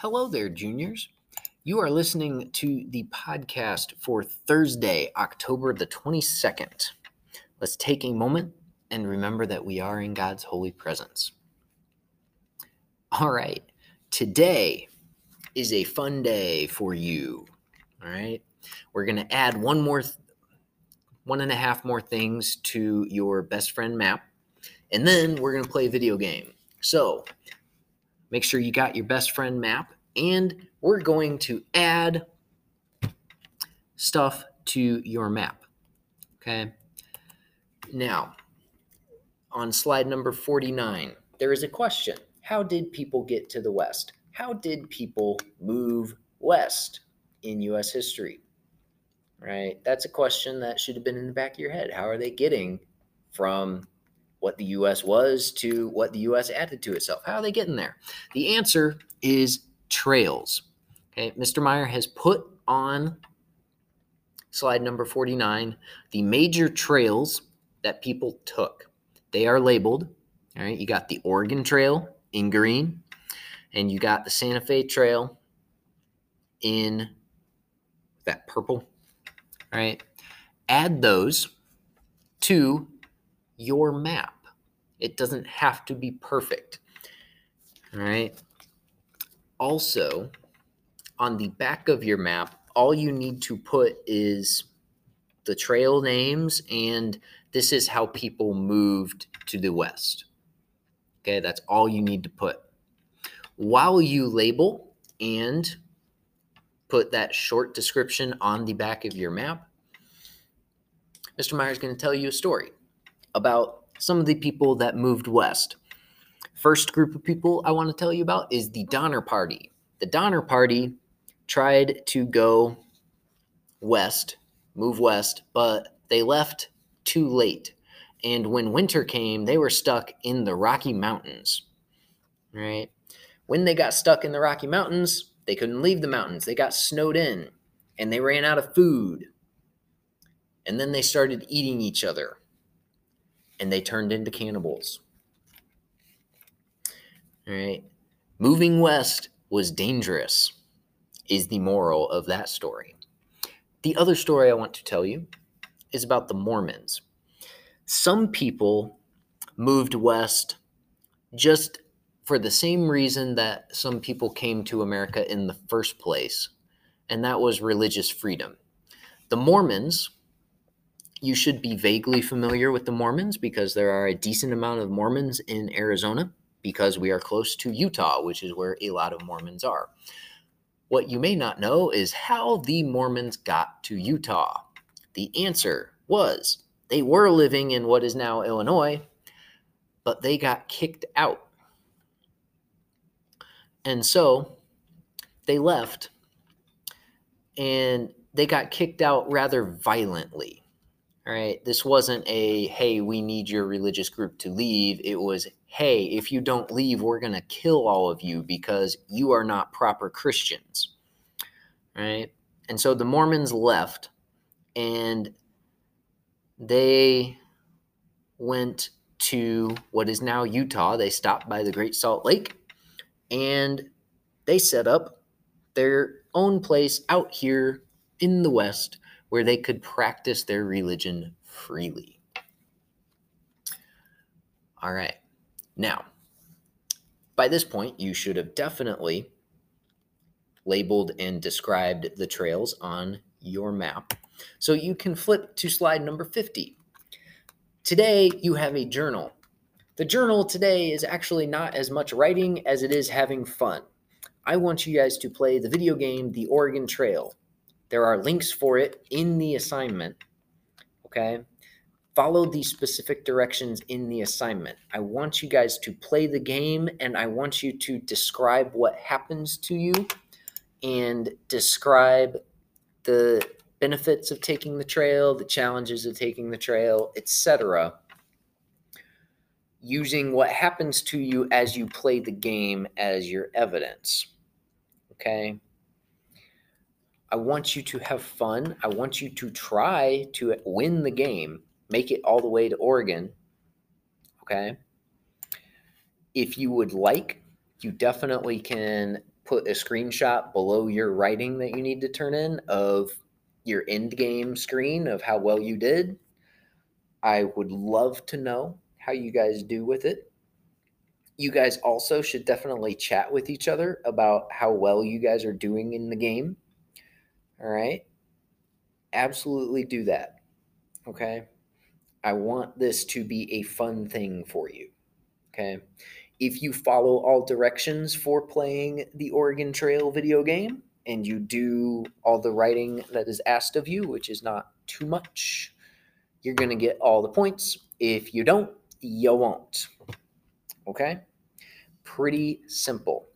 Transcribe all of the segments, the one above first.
Hello there, juniors. You are listening to the podcast for Thursday, October the 22nd. Let's take a moment and remember that we are in God's holy presence. All right, today is a fun day for you. All right, we're going to add one more, th- one and a half more things to your best friend map, and then we're going to play a video game. So, Make sure you got your best friend map, and we're going to add stuff to your map. Okay. Now, on slide number 49, there is a question How did people get to the West? How did people move west in US history? Right? That's a question that should have been in the back of your head. How are they getting from what the US was to what the US added to itself. How are they getting there? The answer is trails. Okay, Mr. Meyer has put on slide number 49 the major trails that people took. They are labeled. All right, you got the Oregon Trail in green, and you got the Santa Fe Trail in that purple. All right, add those to your map. It doesn't have to be perfect. All right. Also, on the back of your map, all you need to put is the trail names, and this is how people moved to the west. Okay, that's all you need to put. While you label and put that short description on the back of your map, Mr. Meyer is going to tell you a story about some of the people that moved west. First group of people I want to tell you about is the Donner Party. The Donner Party tried to go west, move west, but they left too late. And when winter came, they were stuck in the Rocky Mountains. Right? When they got stuck in the Rocky Mountains, they couldn't leave the mountains. They got snowed in and they ran out of food. And then they started eating each other and they turned into cannibals. All right. Moving west was dangerous, is the moral of that story. The other story I want to tell you is about the Mormons. Some people moved west just for the same reason that some people came to America in the first place, and that was religious freedom. The Mormons you should be vaguely familiar with the Mormons because there are a decent amount of Mormons in Arizona because we are close to Utah, which is where a lot of Mormons are. What you may not know is how the Mormons got to Utah. The answer was they were living in what is now Illinois, but they got kicked out. And so they left and they got kicked out rather violently all right. This wasn't a, hey, we need your religious group to leave. It was, hey, if you don't leave, we're going to kill all of you because you are not proper Christians. Right. And so the Mormons left and they went to what is now Utah. They stopped by the Great Salt Lake and they set up their own place out here in the West where they could practice their religion freely. All right. Now, by this point, you should have definitely labeled and described the trails on your map. So you can flip to slide number 50. Today, you have a journal. The journal today is actually not as much writing as it is having fun. I want you guys to play the video game The Oregon Trail. There are links for it in the assignment. Okay. Follow these specific directions in the assignment. I want you guys to play the game and I want you to describe what happens to you and describe the benefits of taking the trail, the challenges of taking the trail, etc. Using what happens to you as you play the game as your evidence. Okay. I want you to have fun. I want you to try to win the game, make it all the way to Oregon. Okay. If you would like, you definitely can put a screenshot below your writing that you need to turn in of your end game screen of how well you did. I would love to know how you guys do with it. You guys also should definitely chat with each other about how well you guys are doing in the game. All right. Absolutely do that. Okay. I want this to be a fun thing for you. Okay. If you follow all directions for playing the Oregon Trail video game and you do all the writing that is asked of you, which is not too much, you're going to get all the points. If you don't, you won't. Okay? Pretty simple.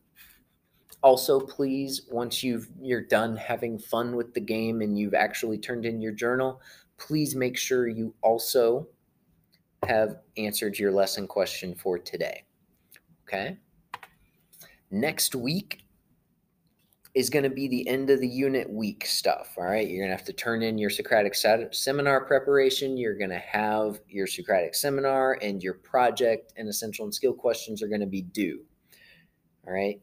Also, please, once you've you're done having fun with the game and you've actually turned in your journal, please make sure you also have answered your lesson question for today. Okay? Next week is going to be the end of the unit week stuff. All right. You're going to have to turn in your Socratic seminar preparation. You're going to have your Socratic seminar, and your project and essential and skill questions are going to be due. All right.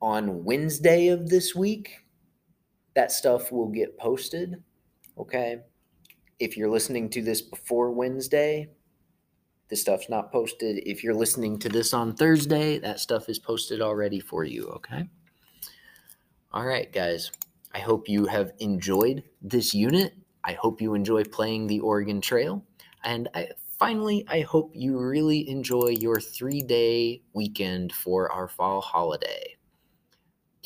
On Wednesday of this week, that stuff will get posted. Okay. If you're listening to this before Wednesday, this stuff's not posted. If you're listening to this on Thursday, that stuff is posted already for you. Okay. All right, guys. I hope you have enjoyed this unit. I hope you enjoy playing the Oregon Trail. And I, finally, I hope you really enjoy your three day weekend for our fall holiday.